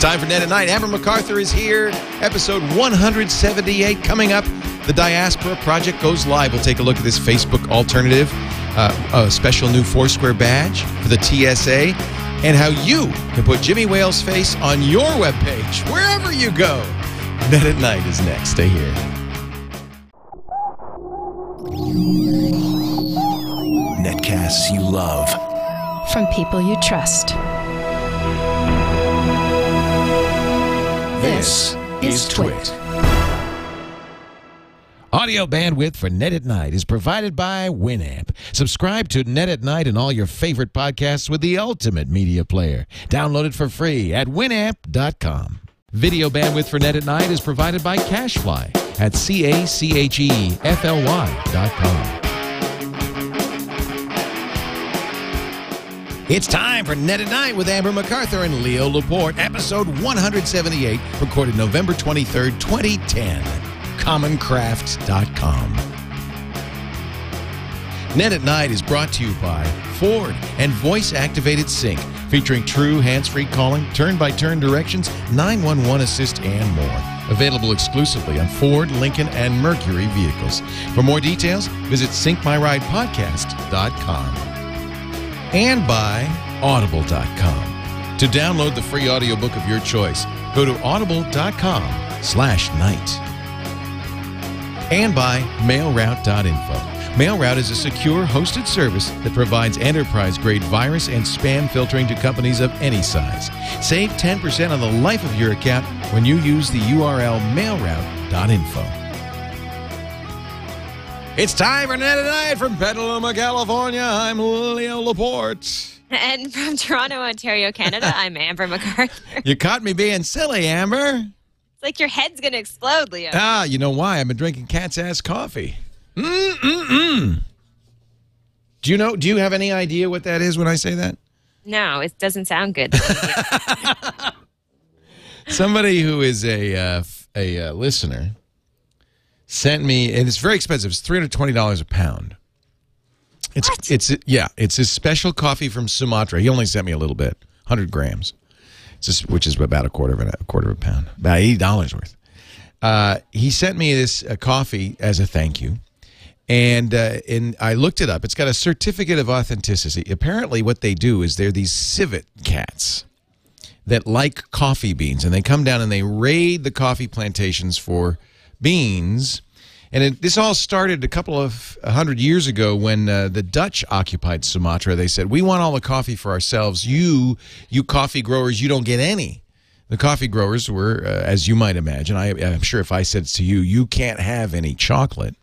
Time for Net at Night. Amber MacArthur is here. Episode 178 coming up. The Diaspora Project goes live. We'll take a look at this Facebook alternative, uh, a special new Foursquare badge for the TSA, and how you can put Jimmy Wales' face on your webpage wherever you go. Net at Night is next. Stay here. Netcasts you love. from people you trust. This is Twit. Audio bandwidth for Net at Night is provided by Winamp. Subscribe to Net at Night and all your favorite podcasts with the ultimate media player. Download it for free at winamp.com. Video bandwidth for Net at Night is provided by Cashfly at C-A-C-H-E-F-L-Y dot com. It's time for Net at Night with Amber MacArthur and Leo Laporte, episode 178, recorded November 23rd, 2010. CommonCraft.com. Net at Night is brought to you by Ford and voice activated sync, featuring true hands free calling, turn by turn directions, 911 assist, and more. Available exclusively on Ford, Lincoln, and Mercury vehicles. For more details, visit syncmyridepodcast.com and by audible.com. To download the free audiobook of your choice, go to audible.com slash night. And by mailroute.info. MailRoute is a secure hosted service that provides enterprise-grade virus and spam filtering to companies of any size. Save 10% on the life of your account when you use the URL mailroute.info. It's time for Net at Night from Petaluma, California. I'm Leo Laporte. And from Toronto, Ontario, Canada, I'm Amber MacArthur. You caught me being silly, Amber. It's like your head's going to explode, Leo. Ah, you know why? I've been drinking cat's ass coffee. Mm-mm-mm. Do you know? Do you have any idea what that is when I say that? No, it doesn't sound good. Somebody who is a uh, f- a uh, listener sent me, and it's very expensive. It's three hundred twenty dollars a pound. It's What? it's yeah, it's a special coffee from Sumatra. He only sent me a little bit, hundred grams, just, which is about a quarter of a, a quarter of a pound, about eighty dollars worth. Uh, he sent me this uh, coffee as a thank you, and uh, and I looked it up. It's got a certificate of authenticity. Apparently, what they do is they're these civet cats that like coffee beans, and they come down and they raid the coffee plantations for beans. And it, this all started a couple of a hundred years ago when uh, the Dutch occupied Sumatra. They said, "We want all the coffee for ourselves. You, you coffee growers, you don't get any." The coffee growers were, uh, as you might imagine, I, I'm sure if I said to you, "You can't have any chocolate,"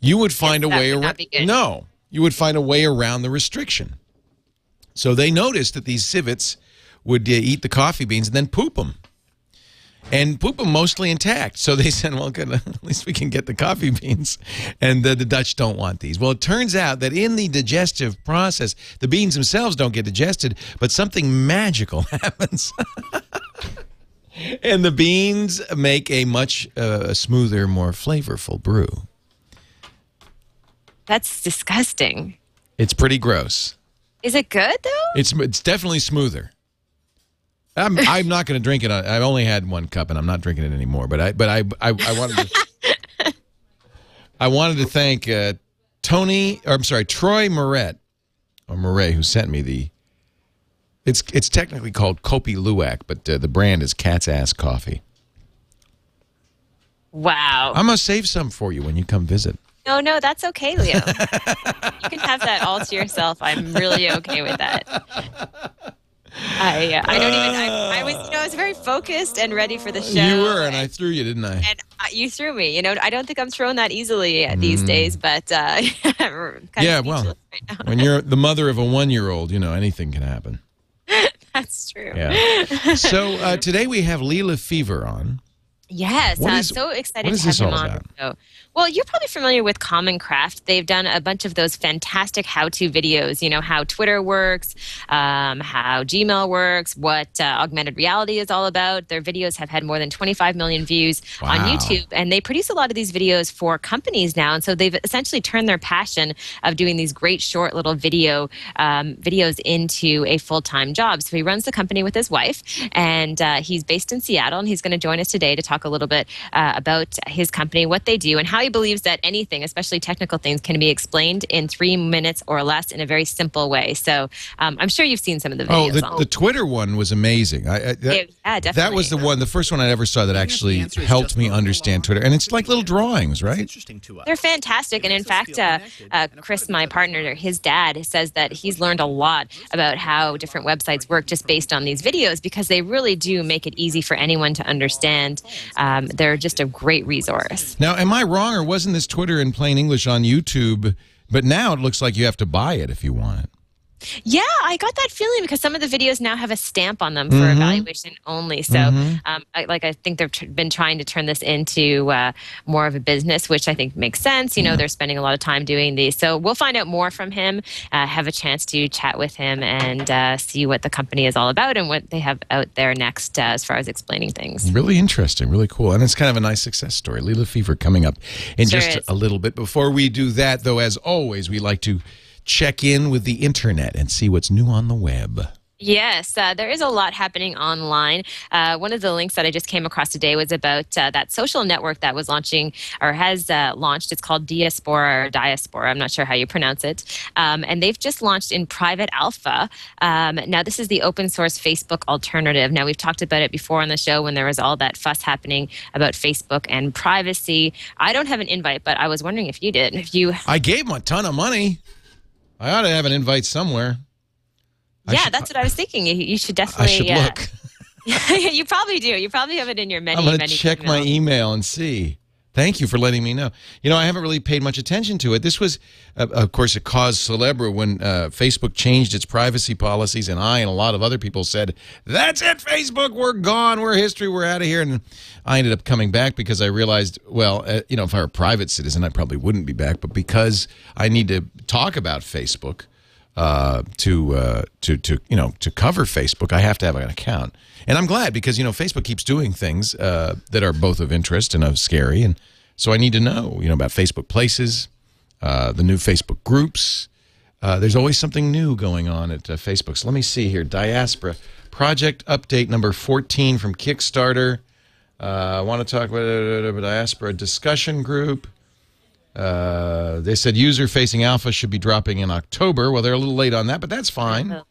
you would find a way around. No, you would find a way around the restriction. So they noticed that these civets would uh, eat the coffee beans and then poop them. And poop them mostly intact. So they said, well, good, at least we can get the coffee beans. And uh, the Dutch don't want these. Well, it turns out that in the digestive process, the beans themselves don't get digested, but something magical happens. and the beans make a much uh, smoother, more flavorful brew. That's disgusting. It's pretty gross. Is it good, though? It's it's definitely smoother. I'm I'm not going to drink it. I've only had one cup, and I'm not drinking it anymore. But I but I I, I wanted to I wanted to thank uh, Tony. Or I'm sorry, Troy Moret or Moret, who sent me the. It's it's technically called Kopi Luwak, but uh, the brand is Cat's Ass Coffee. Wow. I'm gonna save some for you when you come visit. no, no, that's okay, Leo. you can have that all to yourself. I'm really okay with that. I uh, I don't even. I, I was you know I was very focused and ready for the show. you were, and I threw you, didn't I? and uh, you threw me. You know, I don't think I'm thrown that easily uh, these days, but uh, kind of yeah, well, right when you're the mother of a one-year-old, you know anything can happen. that's true. Yeah. so uh, today we have Lee Lefever on. Yes, uh, is- so excited to have him on. About? the show. Well, you're probably familiar with Common Craft. They've done a bunch of those fantastic how-to videos. You know how Twitter works, um, how Gmail works, what uh, augmented reality is all about. Their videos have had more than 25 million views on YouTube, and they produce a lot of these videos for companies now. And so they've essentially turned their passion of doing these great short little video um, videos into a full-time job. So he runs the company with his wife, and uh, he's based in Seattle. And he's going to join us today to talk a little bit uh, about his company, what they do, and how he believes that anything, especially technical things, can be explained in three minutes or less in a very simple way. So um, I'm sure you've seen some of the Oh, videos. the, the Twitter one was amazing. I, I, that, Yeah, That was the one, the first one I ever saw that actually helped me understand. Twitter. And it's like little drawings, It's right? interesting to us. They're fantastic, and in fact, uh, uh, And a part Chris, my partner, his dad says that he's learned a lot about how different websites work just based on these videos because they really do make it easy for anyone to understand. Um, they're just a great resource. Now, am I wrong, wasn't this Twitter in plain English on YouTube? But now it looks like you have to buy it if you want it. Yeah, I got that feeling because some of the videos now have a stamp on them for Mm-hmm. evaluation only. So, um, I, like, I think they've tr- been trying to turn this into uh, more of a business, which I think makes sense. You know, they're spending a lot of time doing these. So, we'll find out more from him, uh, have a chance to chat with him, and uh, see what the company is all about and what they have out there next uh, as far as explaining things. Really interesting, really cool. And it's kind of a nice success story. Lee Lefever coming up in Sure just is. a little bit. Before we do that, though, as always, we like to check in with the internet and see what's new on the web. Yes, uh, there is a lot happening online. Uh, one of the links that I just came across today was about uh, that social network that was launching or has uh, launched. It's called Diaspora or Diaspora. I'm not sure how you pronounce it. Um, and they've just launched in private alpha. Um, now, this is the open source Facebook alternative. Now, we've talked about it before on the show when there was all that fuss happening about Facebook and privacy. I don't have an invite, but I was wondering if you did. If you, I gave him a ton of money. I ought to have an invite somewhere. I yeah, should- that's what I was thinking. You, you should I definitely. should uh, look. you probably do. You probably have it in your many. I'm going to many check my email and see. Thank you for letting me know. You know, I haven't really paid much attention to it. This was, uh, of course, a cause celebre when uh, Facebook changed its privacy policies, and I and a lot of other people said, "That's it, Facebook. We're gone. We're history. We're out of here." And I ended up coming back because I realized, well, uh, you know, if I were a private citizen, I probably wouldn't be back. But because I need to talk about Facebook uh, to uh, to to you know to cover Facebook, I have to have an account, and I'm glad because you know Facebook keeps doing things uh, that are both of interest and of scary, and so I need to know you know about Facebook Places, uh, the new Facebook groups. Uh, there's always something new going on at Facebook. So let me see here. Diaspora project update number 14 from Kickstarter. I want to talk about uh, diaspora discussion group. Uh, they said user facing alpha should be dropping in October. Well, they're a little late on that, but that's fine.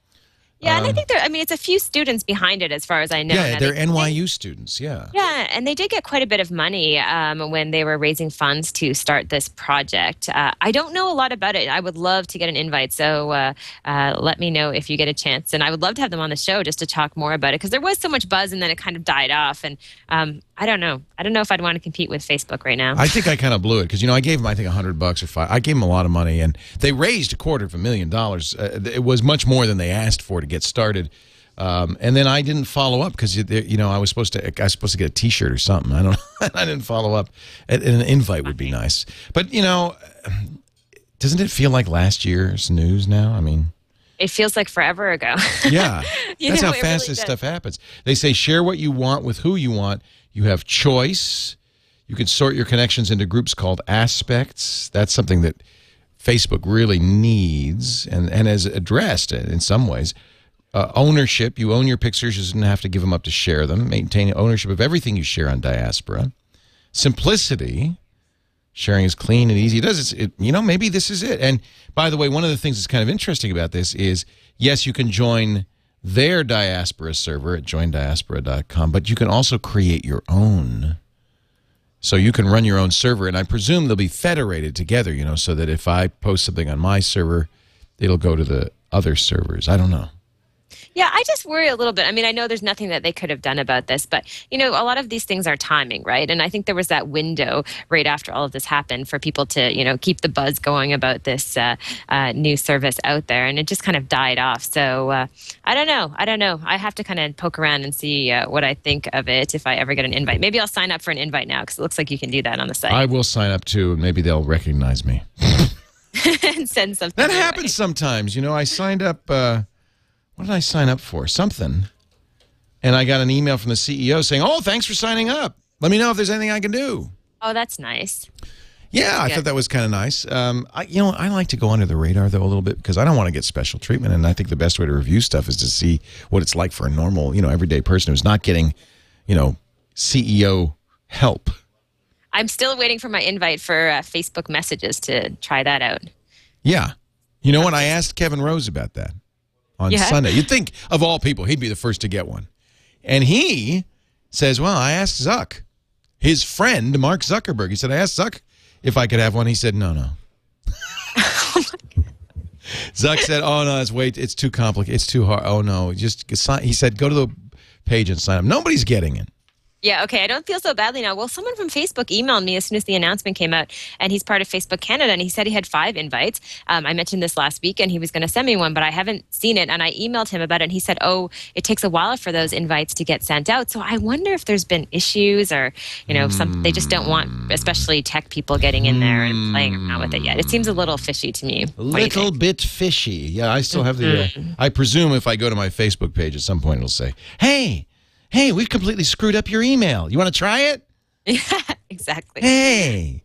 Yeah, and I think there. I mean, it's a few students behind it, as far as I know. Um, Yeah, they're they- NYU students. Yeah. Yeah, and they did get quite a bit of money um, when they were raising funds to start this project. Uh, I don't know a lot about it. I would love to get an invite, so uh, uh, let me know if you get a chance. And I would love to have them on the show just to talk more about it because there was so much buzz and then it kind of died off. And um, I don't know. I don't know if I'd want to compete with Facebook right now. I think I kind of blew it because you know I gave them I think a hundred bucks or five. I gave them a lot of money, and they raised a quarter of a million dollars. Uh, it was much more than they asked for to get started. Um, and then I didn't follow up because you, you know I was supposed to I was supposed to get a T-shirt or something. I don't. I didn't follow up. An invite would be nice, but you know, doesn't it feel like last year's news now? I mean. it feels like forever ago. Yeah. That's know, how fast really this does. stuff happens. They say share what you want with who you want. You have choice. You can sort your connections into groups called aspects. That's something that Facebook really needs and, and has addressed in some ways. Uh, ownership. You own your pictures. You doesn't have to give them up to share them. Maintain ownership of everything you share on Diaspora. Simplicity. Sharing is clean and easy. It does. It, you know, maybe this is it. And by the way, one of the things that's kind of interesting about this is yes, you can join their diaspora server at joindiaspora.com, but you can also create your own. So you can run your own server, and I presume they'll be federated together, you know, so that if I post something on my server, it'll go to the other servers. I don't know. Yeah, I just worry a little bit. I mean, I know there's nothing that they could have done about this, but you know, a lot of these things are timing, right? And I think there was that window right after all of this happened for people to, you know, keep the buzz going about this uh, uh, new service out there, and it just kind of died off. So uh, I don't know. I don't know. I have to kind of poke around and see uh, what I think of it if I ever get an invite. Maybe I'll sign up for an invite now because it looks like you can do that on the site I will sign up too, and maybe they'll recognize me. and send something. That your way. happens sometimes. You know, I signed up. Uh, what did I sign up for? Something. And I got an email from the CEO saying, "Oh, thanks for signing up. Let me know if there's anything I can do." Oh, that's nice. Yeah, I Yeah. thought that was kind of nice. Um, I, you know, I like to go under the radar though a little bit because I don't want to get special treatment, and I think the best way to review stuff is to see what it's like for a normal, you know, everyday person who's not getting, you know, CEO help. I'm still waiting for my invite for uh, Facebook messages to try that out. Yeah, you know what? I asked Kevin Rose about that on Yeah? Sunday. You'd think of all people, he'd be the first to get one, and he says, "Well, I asked Zuck, his friend Mark Zuckerberg. He said I asked Zuck if I could have one. He said, no, no." Zuck said, "Oh no, it's wait, it's too complicated. It's too hard. Oh no, just sign." He said, "Go to the page and sign up." Nobody's getting it. Yeah, okay. I don't feel so badly now. Well, someone from Facebook emailed me as soon as the announcement came out, and he's part of Facebook Canada, and he said he had five invites. Um, I mentioned this last week, and he was going to send me one, but I haven't seen it. And I emailed him about it, and he said, "Oh, it takes a while for those invites to get sent out." So I wonder if there's been issues, or you know, some they just don't want, especially tech people, getting in there and playing around with it yet. It seems a little fishy to me. A What do you little bit fishy. Yeah, I still have the. Uh, I presume if I go to my Facebook page at some point, it'll say, "Hey, hey, we've completely screwed up your email. You want to try it?" Yeah, exactly. Hey.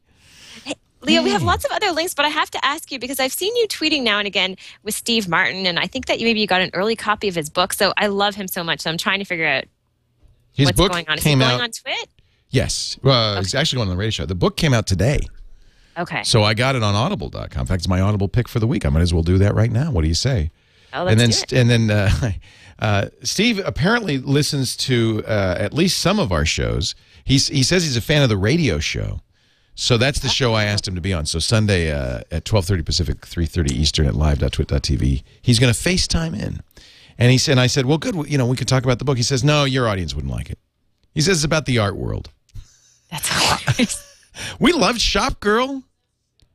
Leo, we have lots of other links, but I have to ask you because I've seen you tweeting now and again with Steve Martin, and I think that maybe you got an early copy of his book. So I love him so much. So I'm trying to figure out His what's book going on. Is he going out. on Twit? yes, uh, it's actually going on the radio show. The book came out today, Okay. so I got it on Audible.com. In fact, it's my Audible pick for the week. I might as well do that right now. What do you say? Oh, let's and then do it. and then uh, uh, Steve apparently listens to uh, at least some of our shows. He's he says he's a fan of the radio show, so that's the show I asked him to be on. So Sunday uh, at twelve thirty Pacific, three thirty Eastern at live.twit.tv. He's going to FaceTime in, and he said, and I said, well, good, you know, we could talk about the book. He says, no, your audience wouldn't like it. He says it's about the art world. That's hilarious. We loved Shop Girl.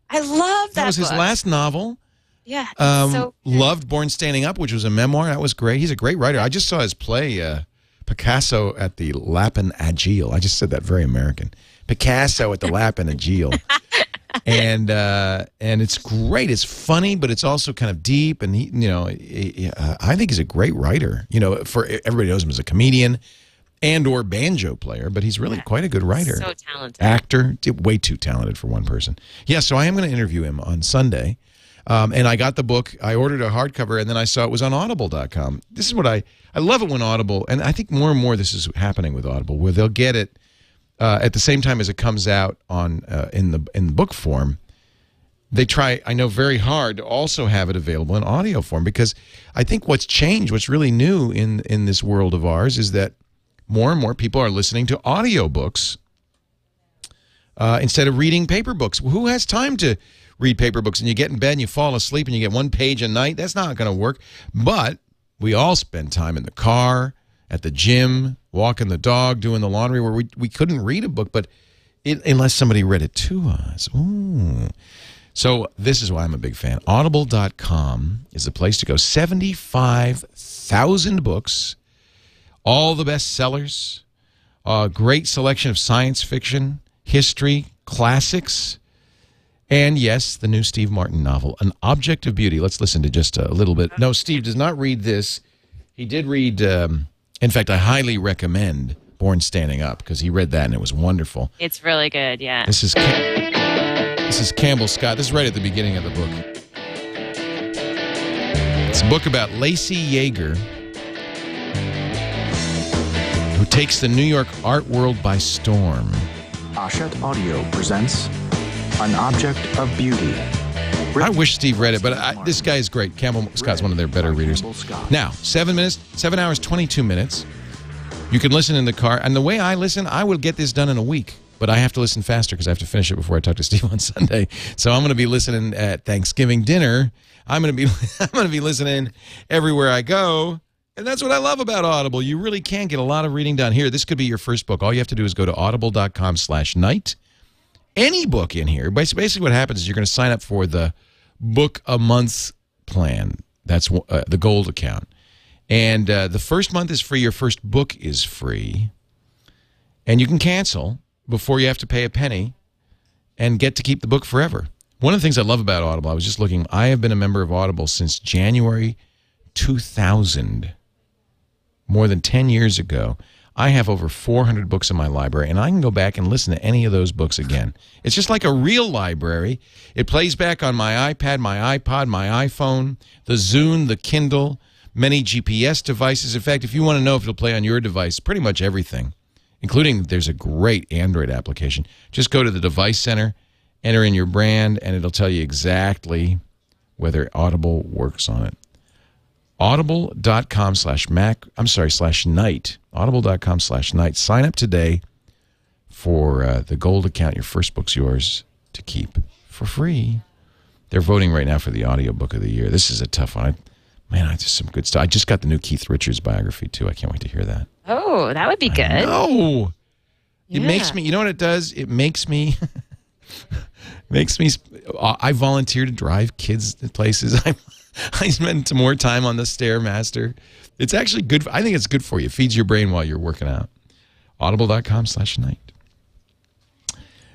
I love that. That was his book. last novel. Yeah. Um, so loved Born Standing Up, which was a memoir. That was great. He's a great writer. I just saw his play, uh, Picasso at the Lapin Agile. I just said that very American. Picasso at the Lapin Agile. and uh, and it's great. It's funny, but it's also kind of deep. And he, you know, he- uh, I think he's a great writer. You know, for everybody knows him as a comedian and or banjo player, but he's really quite a good writer so talented. actor, way too talented for one person. Yeah, so I am going to interview him on Sunday. Um, and I got the book. I ordered a hardcover, and then I saw it was on Audible.com. This is what I I love it when Audible, and I think more and more this is happening with Audible, where they'll get it uh, at the same time as it comes out on uh, in the in the book form. They try, I know, very hard to also have it available in audio form because I think what's changed, what's really new in in this world of ours, is that more and more people are listening to audiobooks uh, instead of reading paper books. Who has time to read paper books? And you get in bed and you fall asleep and you get one page a night. That's not going to work. But we all spend time in the car, at the gym, walking the dog, doing the laundry, where we, we couldn't read a book, but it, unless somebody read it to us. Ooh. So this is why I'm a big fan. Audible.com is the place to go. 75,000 books, all the best sellers, a great selection of science fiction, history, classics, and yes, the new Steve Martin novel, An Object of Beauty. Let's listen to just a little bit. No, Steve does not read this. He did read, um, in fact, I highly recommend Born Standing Up because he read that and it was wonderful. It's really good. Yeah. This is Cam- this is Campbell Scott. This is right at the beginning of the book. It's a book about Lacey Yeager, who takes the New York art world by storm. Hachette Audio presents An Object of Beauty. I wish Steve read it, but I, this guy is great. Campbell Scott's one of their better readers. Now, seven minutes, seven hours, 22 minutes. You can listen in the car. And the way I listen, I will get this done in a week. But I have to listen faster because I have to finish it before I talk to Steve on Sunday. So I'm going to be listening at Thanksgiving dinner. I'm going to be I'm going to be listening everywhere I go. And that's what I love about Audible. You really can get a lot of reading done here. This could be your first book. All you have to do is go to audible.com slash night. Any book in here. Basically, what happens is you're going to sign up for the book a month plan. That's uh, the gold account. And uh, the first month is free. Your first book is free. And you can cancel before you have to pay a penny and get to keep the book forever. One of the things I love about Audible, I was just looking, I have been a member of Audible since January 2000 more than 10 years ago. I have over 400 books in my library, and I can go back and listen to any of those books again. It's just like a real library. It plays back on my iPad, my iPod, my iPhone, the Zune, the Kindle, many GPS devices. In fact, if you want to know if it'll play on your device, pretty much everything, including there's a great Android application. Just go to the device center, enter in your brand, and it'll tell you exactly whether Audible works on it audible.com slash mac i'm sorry slash night audible.com slash night sign up today for uh, the gold account your first book's yours to keep for free. They're voting right now for the audiobook of the year. This is a tough one. I, man i just some good stuff. I just got the new keith richards biography too. I can't wait to hear that. Oh that would be good. oh it makes me you know what it does? It makes me makes me i volunteer to drive kids to places. I I spend more time on the Stairmaster. It's actually good. I think it's good for you. It feeds your brain while you're working out. Audible.com slash night.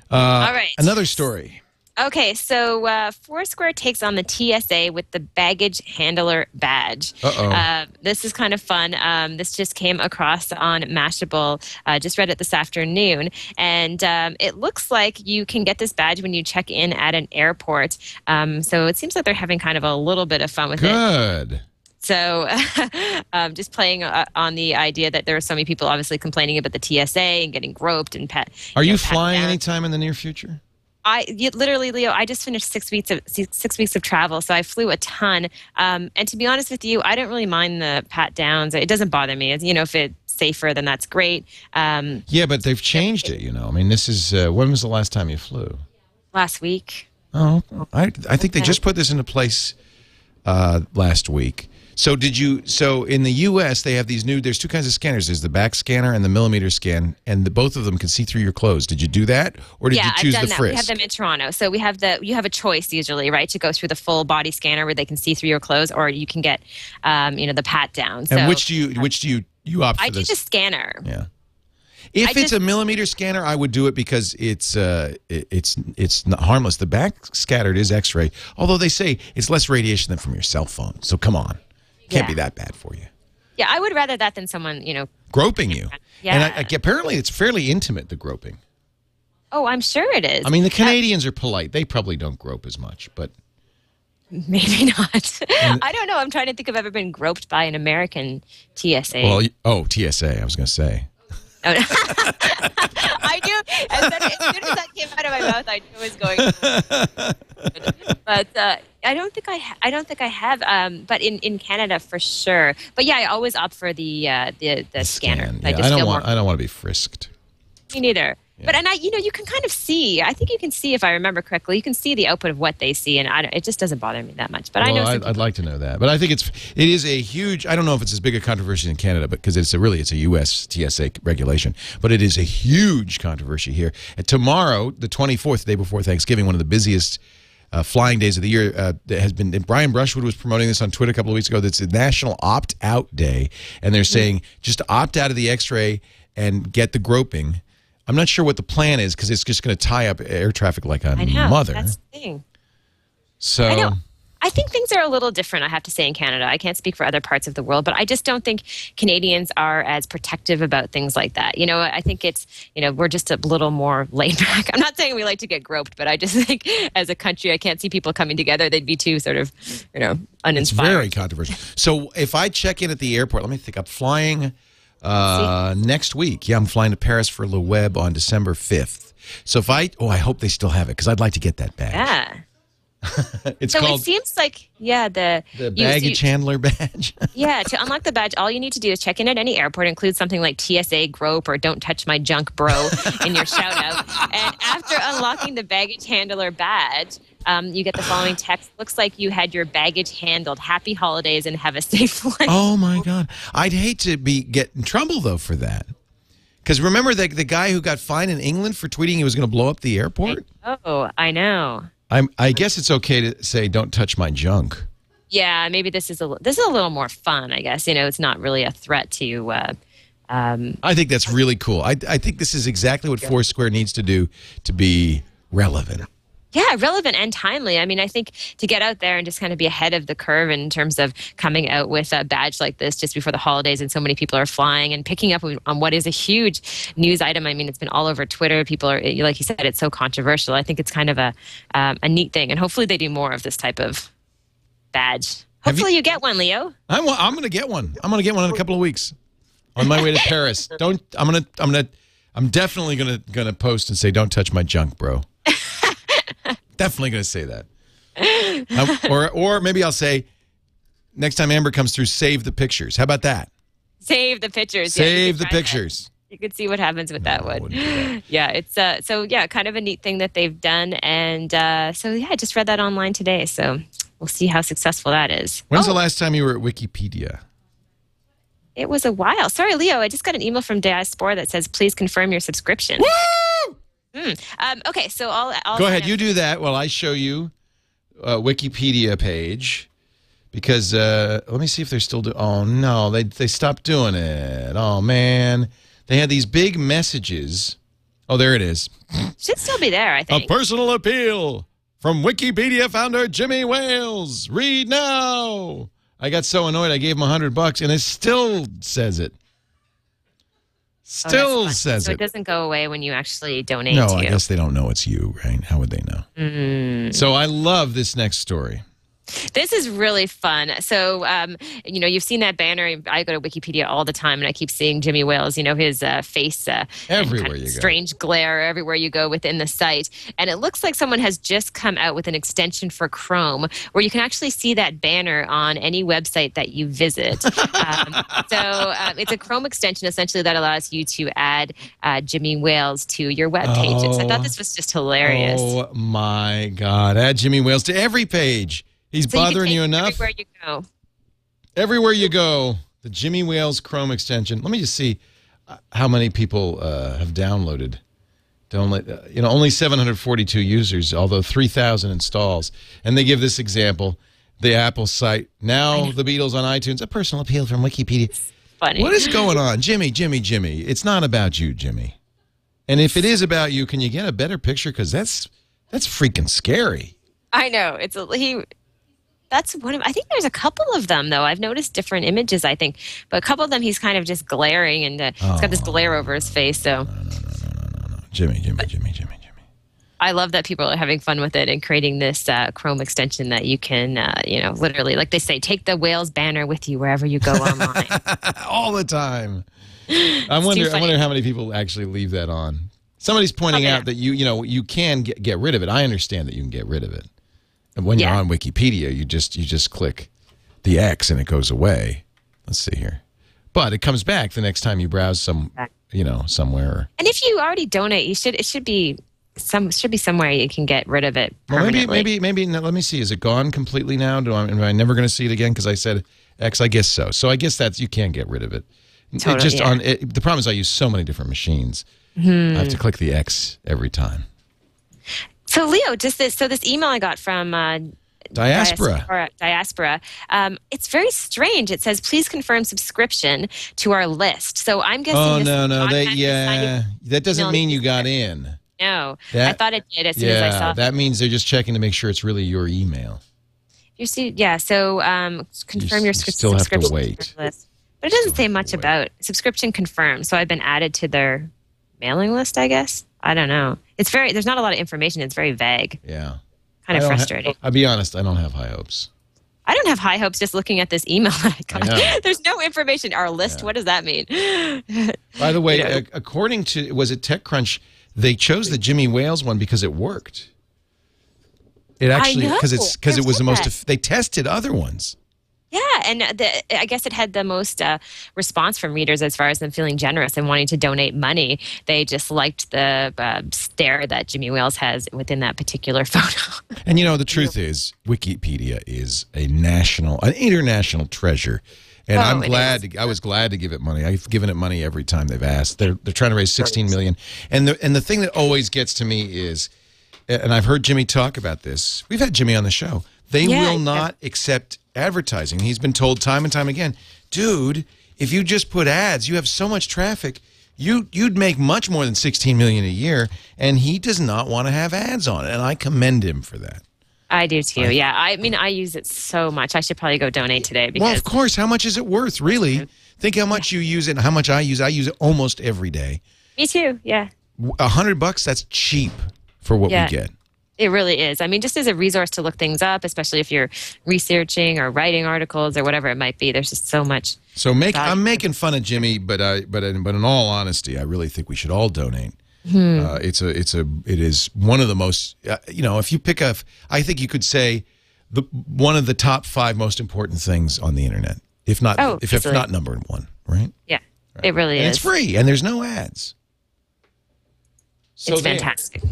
Uh, All right. Another story. Okay, so uh, Foursquare takes on the TSA with the baggage handler badge. Uh-oh. Uh, this is kind of fun. Um, this just came across on Mashable. Uh, just read it this afternoon, and um, it looks like you can get this badge when you check in at an airport. Um, so it seems like they're having kind of a little bit of fun with it. Good. So, um, just playing uh, on the idea that there are so many people obviously complaining about the TSA and getting groped and pet. Are you know, patted flying down. anytime in the near future? I literally, Leo. I just finished six weeks of six weeks of travel, so I flew a ton. Um, and to be honest with you, I don't really mind the pat downs. It doesn't bother me. It's, you know, if it's safer, then that's great. Um, Yeah, but they've changed it, you know. I mean, this is, uh, when was the last time you flew? last week, Oh, I, I think they just put this into place uh, last week. So did you? So in the U.S., they have these new. There's two kinds of scanners. There's the back scanner and the millimeter scan, and the, both of them can see through your clothes. Did you do that, or did yeah, you I've done the that. We have them in Toronto, so we have the you have a choice usually, right, to go through the full body scanner where they can see through your clothes, or you can get, um, you know, the pat down. So and which do you? Which do you? You opt for I do this? the scanner. Yeah. If I it's just- a millimeter scanner, I would do it because it's uh, it- it's it's not harmless. The back scattered is X-ray, although they say it's less radiation than from your cell phone. So come on, can't Yeah. be that bad for you. Yeah, I would rather that than someone, you know. Groping you, and I, Yeah. I, apparently it's fairly intimate. The groping. Oh, I'm sure it is. I mean, the Canadians are polite; they probably don't grope as much, but Maybe not. I don't know. I'm trying to think if I've ever been groped by an American TSA. well, oh TSA, I was going to say. I knew as, soon- as soon as that came out of my mouth, I knew it was going. but uh, I don't think I. Ha- I don't think I have. Um, but in, in Canada for sure. But yeah, I always opt for the uh, the the scanner. Scan. I Yeah, just I don't want. more. I don't want to be frisked. Me neither. But and I, you know, you can kind of see. I think you can see if I remember correctly. You can see the output of what they see, and I don't, it just doesn't bother me that much. But I know I'd, I'd like to know that, but I think it's it is a huge. I don't know if it's as big a controversy in Canada, but because it's a really it's a U.S. TSA regulation, but it is a huge controversy here. And tomorrow, the twenty fourth, day before Thanksgiving, one of the busiest. Uh, flying days of the year uh, that has been. Brian Brushwood was promoting this on Twitter a couple of weeks ago. That's a National Opt Out Day, and they're saying just opt out of the X-ray and get the groping. I'm not sure what the plan is because it's just going to tie up air traffic like a I know. mother. That's the thing. so I know. I think things are a little different, I have to say, in Canada. I can't speak for other parts of the world, but I just don't think Canadians are as protective about things like that. You know, I think it's, you know, we're just a little more laid back. I'm not saying we like to get groped, but I just think as a country, I can't see people coming together. They'd be too sort of, you know, uninspired. It's very controversial. So if I check in at the airport, let me think. I'm flying uh, next week. Yeah, I'm flying to Paris for Le Web on December 5th. So if I, oh, I hope they still have it because I'd like to get that badge. yeah. It's So called it seems like, yeah, the, the you- baggage you- handler badge. Yeah, to unlock the badge, all you need to do is check in at any airport, include something like TSA grope or don't touch my junk bro in your shout out. And after unlocking the baggage handler badge, Um, you get the following text. Looks like you had your baggage handled. Happy holidays and have a safe flight. Oh my God! I'd hate to be get in trouble though for that. Because remember the the guy who got fined in England for tweeting he was going to blow up the airport. Oh, I know. I'm, I guess it's okay to say don't touch my junk. Yeah, maybe this is a this is a little more fun. I guess you know it's not really a threat to. Uh, um, I think that's really cool. I, I think this is exactly what Foursquare needs to do to be relevant. Yeah, relevant and timely. I mean, I think to get out there and just kind of be ahead of the curve in terms of coming out with a badge like this just before the holidays and so many people are flying and picking up on what is a huge news item. I mean, it's been all over Twitter. People are, like you said, it's so controversial. I think it's kind of a um, a neat thing, and hopefully they do more of this type of badge. Have you- Hopefully you get one, Leo. I'm, I'm going to get one. I'm going to get one in a couple of weeks on my way to Paris. Don't I'm going to I'm going to I'm definitely going to going to post and say don't touch my junk, bro. Definitely going to say that. Or or maybe I'll say next time Amber comes through save the pictures. How about that? Save the pictures. Save could the try that. pictures. You could see what happens with that No, I one. that. Yeah, it's uh, so yeah, kind of a neat thing that they've done, and uh, so yeah, I just read that online today. So we'll see how successful that is. When's Oh, the last time you were at Wikipedia? It was a while. Sorry, Leo. I just got an email from Diaspora that says, "Please confirm your subscription." Woo! Um, okay, so I'll, I'll Go ahead, you do that while I show you a Wikipedia page. Because uh, let me see if they're still doing. Oh no, they they stopped doing it. Oh man, they had these big messages. Oh, there it is. should still be there. I think. A personal appeal from Wikipedia founder Jimmy Wales. Read now. I got so annoyed I gave him a hundred bucks, and it still says it. Oh, Still fun. says so it. it doesn't go away when you actually donate. No. I guess they don't know it's you, right? How would they know? Mm. So I love this next story. This is really fun. So, um, you know, you've seen that banner. I go to Wikipedia all the time, and I keep seeing Jimmy Wales. You know, his uh, face uh, Everywhere kind of you go. strange glare everywhere you go within the site. And it looks like someone has just come out with an extension for Chrome, where you can actually see that banner on any website that you visit. um, so, um, it's a Chrome extension essentially that allows you to add uh, Jimmy Wales to your web pages. I Oh. thought this was just hilarious. Oh my God! Add Jimmy Wales to every page. He's So bothering take you enough. Everywhere you go. Everywhere you go, the Jimmy Wales Chrome extension. Let me just see uh, how many people uh, have downloaded. Download, uh, you know, only 742 users, although 3,000 installs. And they give this example: the Apple site now, the Beatles on iTunes, a personal appeal from Wikipedia. It's Funny. What is going on, Jimmy? Jimmy, Jimmy. It's not about you, Jimmy. And if it is about you, can you get a better picture? Because that's that's freaking scary. I know it's a, he. That's one of. I think there's a couple of them though. I've noticed different images. I think, but a couple of them he's kind of just glaring and uh, he's got this glare over his face. So Jimmy, Jimmy, Jimmy, Jimmy, Jimmy. I love that people are having fun with it and creating this uh, Chrome extension that you can, uh, you know, literally, like they say, take the Wales banner with you wherever you go online. all the time. I wonder. I wonder how many people actually leave that on. Somebody's pointing Oh, yeah. out that you, you know, you can get, get rid of it. I understand that you can get rid of it. And when Yeah. you're on Wikipedia, you just you just click the X and it goes away. Let's see here, but it comes back the next time you browse some, you know, somewhere. and if you already donate, you should. It should be some. Should be somewhere you can get rid of it Well, maybe maybe maybe. no, let me see. Is it gone completely now? Do I, am I never going to see it again? Because I said X. I guess so. So I guess that's you can't get rid of it. It Totally, just yeah. on it, the problem is I use so many different machines. Hmm. I have to click the X every time. So Leo, just this. So this email I got from. Uh, Diaspora. Diaspora. Diaspora. Um, it's very strange. It says, "Please confirm subscription to our list." So I'm guessing. Oh no no signing- yeah that doesn't mean you got in. No, I thought it did as soon as I Yeah, saw. that means they're just checking to make sure it's really your email. You see, yeah. So um, confirm You your still have to subscription wait. list. But it doesn't say much about subscription confirmed. So I've been added to their mailing list. I guess I don't know. It's very. There's not a lot of information. It's very vague. Yeah. Kind of don't ha- frustrating. I'll be honest. I don't have high hopes. I don't have high hopes just looking at this email that I got. know. There's no information. Our list. What does that mean? By the way, You know. according to was it TechCrunch, they chose the Jimmy Wales one because it worked. It actually because it's because it was the most. that. They tested other ones. Yeah, and the, I guess it had the most uh, response from readers as far as them feeling generous and wanting to donate money. They just liked the uh, stare that Jimmy Wales has within that particular photo. And you know, the truth is, Wikipedia is a national, an international treasure. And Oh, I'm glad. To, I was glad to give it money. I've given it money every time they've asked. They're they're trying to raise 16 million. And the and the thing that always gets to me is, and I've heard Jimmy talk about this. We've had Jimmy on the show. They Yeah, will yeah. not accept advertising. He's been told time and time again, dude, if you just put ads, you have so much traffic. You you'd make much more than 16 million a year, and he does not want to have ads on it. And I commend him for that. I do too. Yeah, I mean, I use it so much. I should probably go donate today because Well, of course. How much is it worth, really? Think how much you use it and how much I use. I use it almost every day. me too. Yeah. A hundred bucks, that's cheap for what Yeah. we get. It really is. I mean, just as a resource to look things up, especially if you're researching or writing articles or whatever it might be. There's just so much. So make Value. I'm making fun of Jimmy, but I but in, but in all honesty, I really think we should all donate. Hmm. Uh, it's a it's a it is one of the most uh, you know if you pick a I think you could say the one of the top five most important things on the internet, if not Oh, if, if not number one, right? Yeah, it really And is. it's free and there's no ads. So it's fantastic.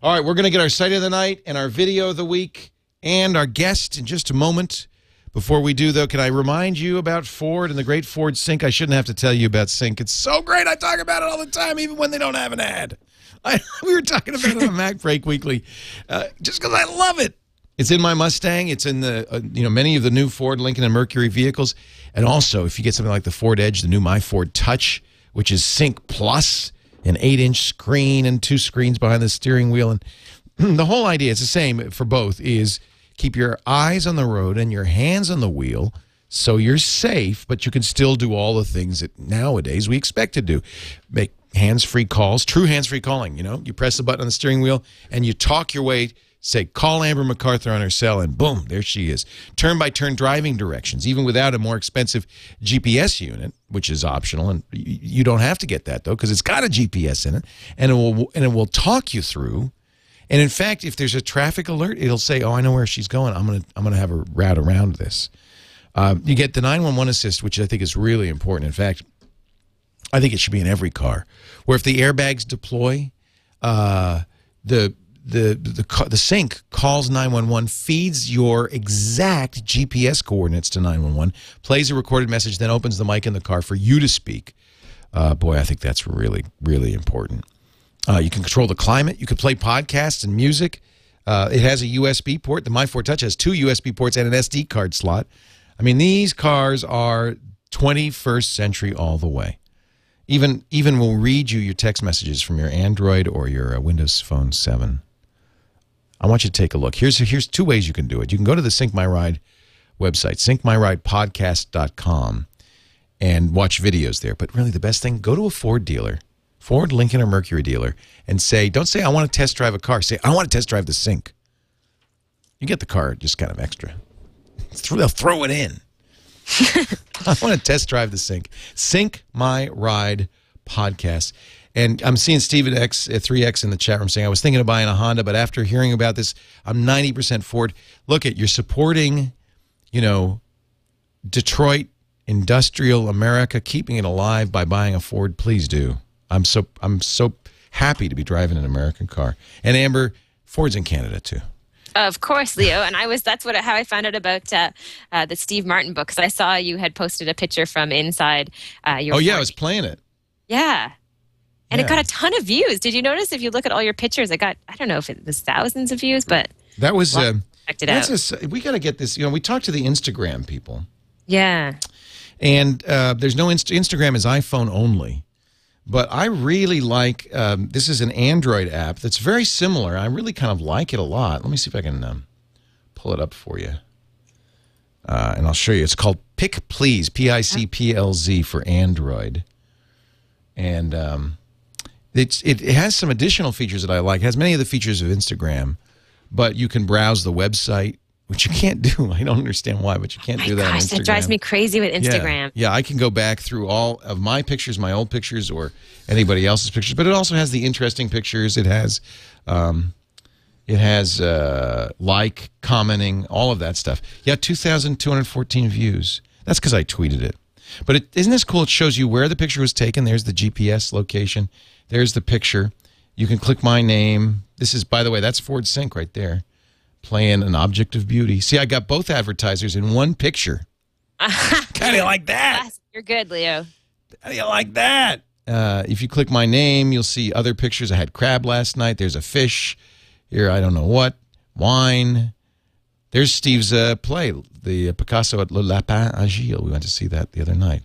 All right, we're going to get our site of the night and our video of the week and our guest in just a moment. Before we do, though, can I remind you about Ford and the great Ford Sync? I shouldn't have to tell you about Sync. It's so great. I talk about it all the time, even when they don't have an ad. I, we were talking about it on MacBreak Weekly, uh, just because I love it. It's in my Mustang. It's in the uh, you know many of the new Ford, Lincoln, and Mercury vehicles, and also if you get something like the Ford Edge, the new My Ford Touch, which is Sync Plus, an eight-inch screen and two screens behind the steering wheel, and the whole idea is the same for both: is keep your eyes on the road and your hands on the wheel. So you're safe, but you can still do all the things that nowadays we expect to do. Make hands-free calls, true hands-free calling. You know, you press the button on the steering wheel and you talk your way. Say, call Amber MacArthur on her cell, and boom, there she is. Turn-by-turn driving directions, even without a more expensive GPS unit, which is optional, and you don't have to get that though, because it's got a GPS in it, and it will and it will talk you through and in fact, if there's a traffic alert, it'll say, "Oh, I know where she's going. I'm gonna I'm gonna have a route around this." Um, you get the 911 assist, which I think is really important. In fact, I think it should be in every car, where if the airbags deploy, uh, the the the the sync calls 911, feeds your exact GPS coordinates to 911, plays a recorded message, then opens the mic in the car for you to speak. Uh, boy, I think that's really really important. Uh, you can control the climate. You can play podcasts and music. Uh, it has a USB port. The My Ford Touch has two USB ports and an SD card slot. I mean, these cars are 21st century all the way. Even even will read you your text messages from your Android or your uh, Windows Phone 7. I want you to take a look. Here's here's two ways you can do it. You can go to the Sync My Ride website, syncmyridepodcast.com, and watch videos there. But really, the best thing, go to a Ford dealer, Ford, Lincoln, or Mercury dealer, and say, don't say, I want to test drive a car. Say, I want to test drive the Sync. You get the car just kind of extra. They'll throw it in. I want to test drive the Sync. Sync My Ride podcast. And I'm seeing Steven X, uh, 3X in the chat room saying, I was thinking of buying a Honda, but after hearing about this, I'm 90% Ford. Look at, you're supporting, you know, Detroit, industrial America, keeping it alive by buying a Ford. Please do. I'm so I'm so happy to be driving an American car. And Amber, Ford's in Canada too. Of course, Leo. And I was that's what how I found out about uh, uh, the Steve Martin book because I saw you had posted a picture from inside uh, your. Oh yeah, I was playing it. yeah. And Yeah. it got a ton of views. Did you notice if you look at all your pictures, it got I don't know if it was thousands of views, but That was uh, checked it that's out. a we got to get this. You know, we talked to the Instagram people, yeah. and uh, there's no Inst- Instagram is iPhone only. But I really like um, this is an Android app that's very similar. I really kind of like it a lot. Let me see if I can um, pull it up for you, uh, and I'll show you. It's called Pick Please, P I C P L Z for Android, and um, it's it, it has some additional features that I like. It has many of the features of Instagram, but you can browse the website, which you can't do. I don't understand why, but you can't My do that gosh, that drives me crazy with Yeah. Instagram. Yeah, I can go back through all of my pictures, my old pictures, or anybody else's pictures. But it also has the interesting pictures. It has, um, It has uh, like, commenting, all of that stuff. Yeah, 2,214 views. That's because I tweeted it. But it, isn't this cool? It shows you where the picture was taken. There's the GPS location. There's the picture. You can click my name. This is, by the way, that's Ford Sync right there, playing an object of beauty. See, I got both advertisers in one picture. How do you like that? You're good, Leo. How do you like that? Uh, if you click my name, you'll see other pictures. I had crab last night. There's a fish. Here, I don't know what. Wine. There's Steve's uh, play, the Picasso at Le Lapin Agile. We went to see that the other night.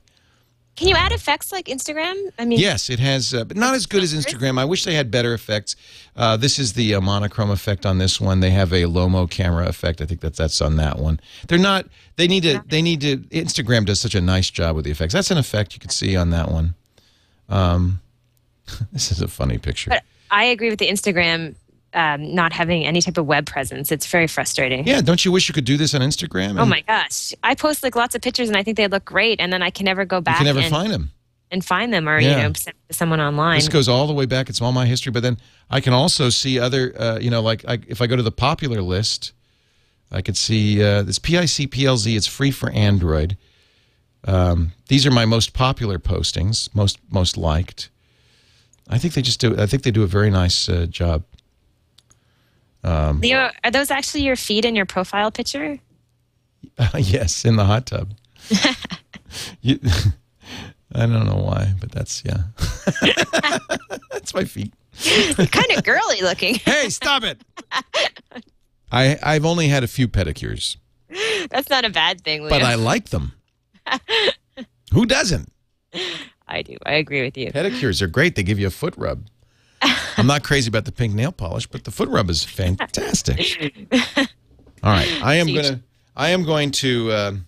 Can you add effects like Instagram? I mean, Yes, it has, uh, but not as good as Instagram. I wish they had better effects. Uh, this is the uh, monochrome effect on this one. They have a Lomo camera effect. I think that's that's on that one. They're not. They need to. They need to. Instagram does such a nice job with the effects. That's an effect you could see on that one. Um, this is a funny picture. But I agree with the Instagram um, not having any type of web presence. It's very frustrating. Yeah, don't you wish you could do this on Instagram? Oh my gosh. I post like lots of pictures and I think they look great and then I can never go You back can never and, find them. and find them or, Yeah. you know, send to someone online. This goes all the way back. It's all my history. But then I can also see other, uh, you know, like I, if I go to the popular list, I could see uh, this PIC PLZ. It's free for Android. Um, these are my most popular postings, most most liked. I think they just do. I think they do a very nice uh, job. Um, Leo, are those actually your feet in your profile picture? yes, in the hot tub. you, I don't know why, but that's yeah. that's my feet. kind of girly looking. Hey, stop it! I I've only had a few pedicures. That's not a bad thing, Leo. but I like them. Who doesn't? I do. I agree with you. Pedicures are great. They give you a foot rub. I'm not crazy about the pink nail polish, but the foot rub is fantastic. All right, I am gonna. I am going to um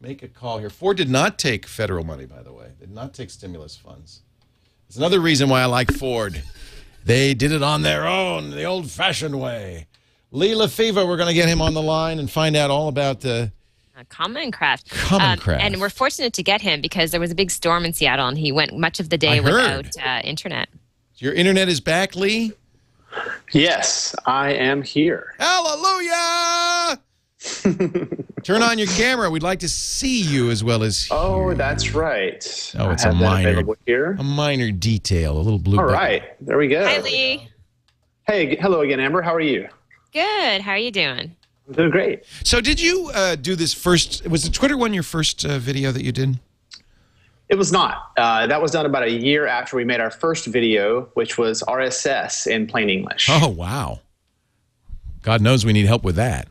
make a call here. Ford did not take federal money, by the way. Did not take stimulus funds. It's another reason why I like Ford. They did it on their own, the old-fashioned way. Lee Lefever, we're going to get him on the line and find out all about the. Uh, Common Craft. Common Craft. And we're fortunate to get him because there was a big storm in Seattle and he went much of the day I without uh, internet. Your internet is back, Lee. Yes, I am here. Hallelujah! Turn on your camera. We'd like to see you as well as Oh, that's right. Oh, it's I a have that minor- here. a minor detail, a little blue. All button. right, there we go. Hi, Lee. Hey, hello again, Amber. How are you? Good. How are you doing? I'm doing great. So, did you uh, do this first? Was the Twitter one your first uh, video that you did? It was not. Uh, that was done about a year after we made our first video, which was RSS in plain English. Oh, wow! God knows we need help with that.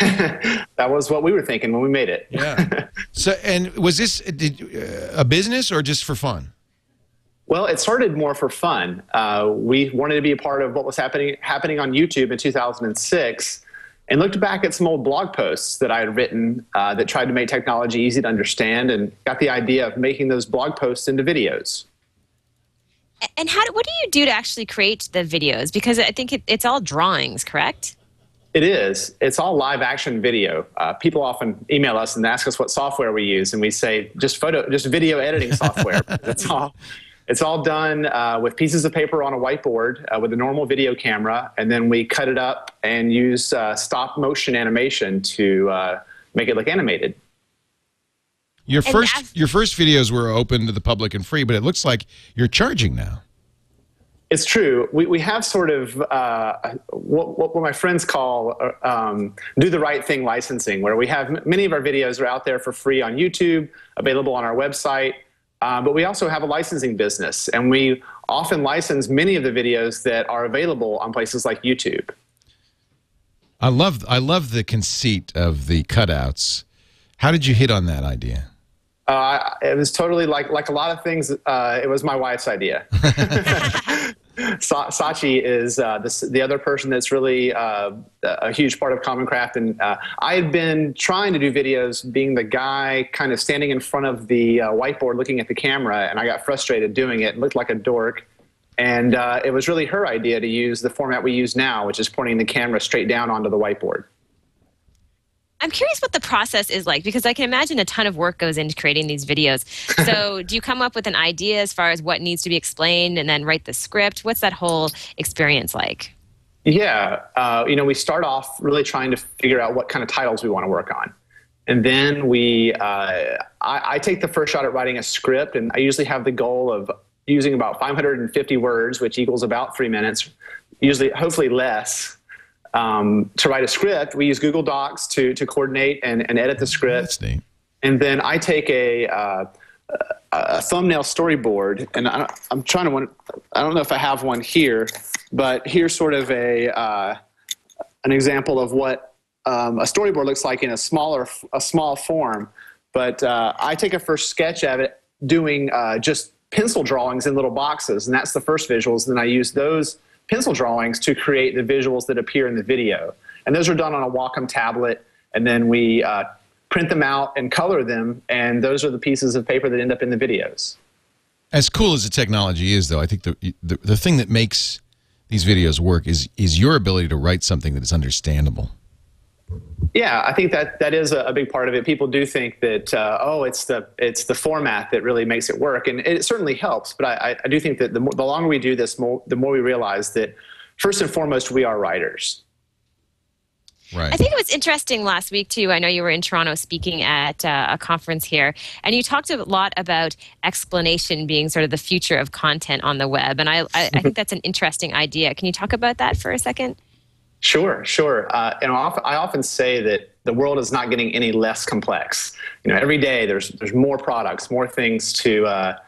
That was what we were thinking when we made it. Yeah. so, and was this did, uh, a business or just for fun? Well, it started more for fun. Uh, we wanted to be a part of what was happening happening on YouTube in 2006, and looked back at some old blog posts that I had written uh, that tried to make technology easy to understand, and got the idea of making those blog posts into videos. And how? What do you do to actually create the videos? Because I think it, it's all drawings, correct? It is. It's all live action video. Uh, people often email us and ask us what software we use, and we say just photo, just video editing software. That's all. It's all done uh, with pieces of paper on a whiteboard uh, with a normal video camera, and then we cut it up and use uh, stop motion animation to uh, make it look animated. Your And first I've- your first videos were open to the public and free, but it looks like you're charging now. It's true. We, we have sort of uh, what, what my friends call uh, um, do the right thing licensing, where we have many of our videos are out there for free on YouTube, available on our website. Uh, but we also have a licensing business, and we often license many of the videos that are available on places like YouTube. I love I love the conceit of the cutouts. How did you hit on that idea? Uh, it was totally like like a lot of things. Uh, it was my wife's idea. Sa- Sachi is uh, the other person that's really uh, a huge part of Common Craft, and uh, I had been trying to do videos, being the guy kind of standing in front of the uh, whiteboard, looking at the camera, and I got frustrated doing it. Looked like a dork, and uh, it was really her idea to use the format we use now, which is pointing the camera straight down onto the whiteboard. I'm curious what the process is like because I can imagine a ton of work goes into creating these videos. So, do you come up with an idea as far as what needs to be explained and then write the script? What's that whole experience like? Yeah, uh, you know, we start off really trying to figure out what kind of titles we want to work on. And then we, uh, I, I, take the first shot at writing a script, and I usually have the goal of using about 550 words, which equals about three minutes, usually, hopefully less, um, to write a script. We use Google Docs to, to coordinate and, and edit the script. That's neat. And then I take a, uh, a thumbnail storyboard, and I, am trying to, I don't know if I have one here, but here's sort of a, uh, an example of what um, a storyboard looks like in a smaller, a small form. But uh, I take a first sketch of it doing uh, just pencil drawings in little boxes, and that's the first visuals. And then I use those pencil drawings to create the visuals that appear in the video. And those are done on a Wacom tablet, and then we uh, print them out and color them, and those are the pieces of paper that end up in the videos. As cool as the technology is, though, I think the, the, the thing that makes these videos work is is your ability to write something that is understandable. Yeah, I think that that is a, big part of it. People do think that uh, oh, it's the it's the format that really makes it work, and it certainly helps. But I, I do think that the, more, the longer we do this, more, the more we realize that first and foremost, we are writers. Right. I think it was interesting last week too. I know you were in Toronto speaking at uh, a conference here, and you talked a lot about explanation being sort of the future of content on the web, and I, I, I think that's an interesting idea. Can you talk about that for a second? Sure, sure. Uh, and I often say that the world is not getting any less complex. You know, every day there's there's more products, more things to uh,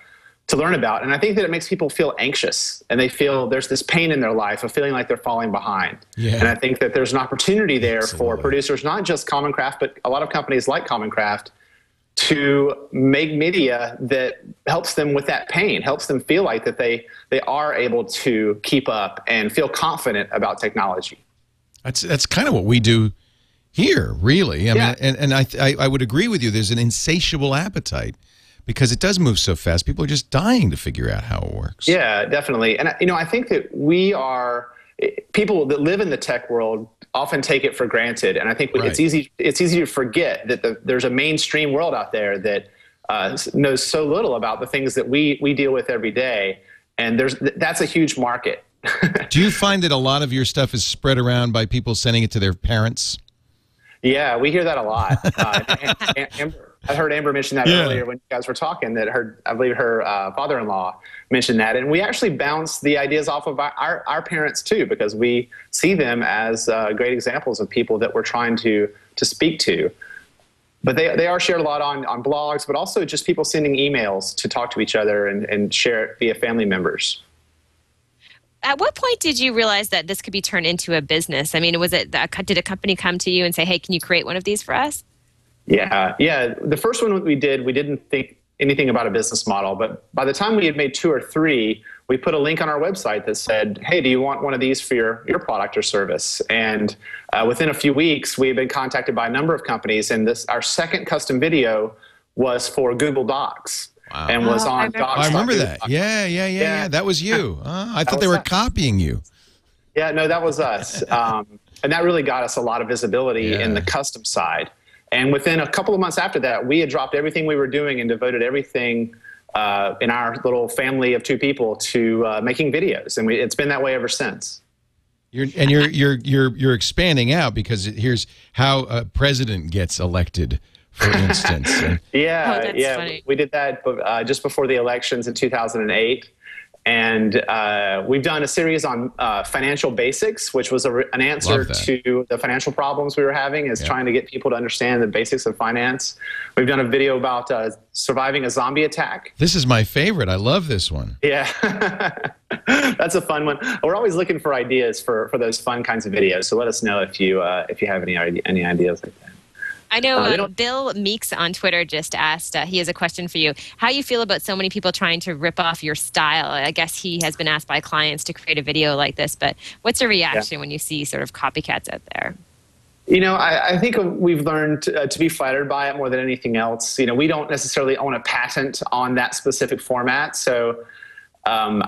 to learn about, and I think that it makes people feel anxious, and they feel there's this pain in their life of feeling like they're falling behind. Yeah. And I think that there's an opportunity there Absolutely. for producers, not just Common Craft, but a lot of companies like Common Craft, to make media that helps them with that pain, helps them feel like that they they are able to keep up and feel confident about technology. That's that's kind of what we do here, really. I yeah. mean, and, and I, I, I would agree with you. There's an insatiable appetite because it does move so fast. People are just dying to figure out how it works. Yeah, definitely. And you know, I think that we are people that live in the tech world often take it for granted, and I think right. it's easy it's easy to forget that the, there's a mainstream world out there that uh, knows so little about the things that we we deal with every day, and there's that's a huge market. Do you find that a lot of your stuff is spread around by people sending it to their parents? Yeah, we hear that a lot. Uh, Amber, I heard Amber mention that yeah. earlier when you guys were talking. That her, I believe her uh, father-in-law mentioned that, and we actually bounce the ideas off of our, our, our parents too, because we see them as uh, great examples of people that we're trying to to speak to. But they, they are shared a lot on, on blogs, but also just people sending emails to talk to each other and, and share it via family members at what point did you realize that this could be turned into a business? I mean, was it did a company come to you and say, "Hey, can you create one of these for us?" Yeah, yeah. The first one we did, we didn't think anything about a business model, but by the time we had made two or three, we put a link on our website that said, "Hey, do you want one of these for your your product or service?" And uh, within a few weeks, we had been contacted by a number of companies, and this our second custom video was for Google Docs. Wow. and was oh, on. I remember, that. Yeah, yeah, yeah, yeah, yeah. That was you. Uh, I thought they were that. copying you. Yeah, no, that was us, um, and that really got us a lot of visibility yeah. in the custom side. And within a couple of months after that, we had dropped everything we were doing and devoted everything uh, in our little family of two people to uh, making videos, and we, it's been that way ever since. You're, and you're you're you're you're expanding out because here's how a president gets elected for instance. yeah, oh, yeah, funny. we did that uh, just before the elections in 2008. And uh, we've done a series on uh, financial basics, which was a, an answer to the financial problems we were having, is yeah. trying to get people to understand the basics of finance. We've done a video about uh, surviving a zombie attack. This is my favorite. I love this one. Yeah, that's a fun one. We're always looking for ideas for, for those fun kinds of videos. So let us know if you uh, if you have any any ideas like that. I know uh, Bill Meeks on Twitter just asked, uh, he has a question for you. How you feel about so many people trying to rip off your style? I guess he has been asked by clients to create a video like this, but what's your reaction yeah. when you see sort of copycats out there? You know, I, I think we've learned to, uh, to, be flattered by it more than anything else. You know, we don't necessarily own a patent on that specific format. So um,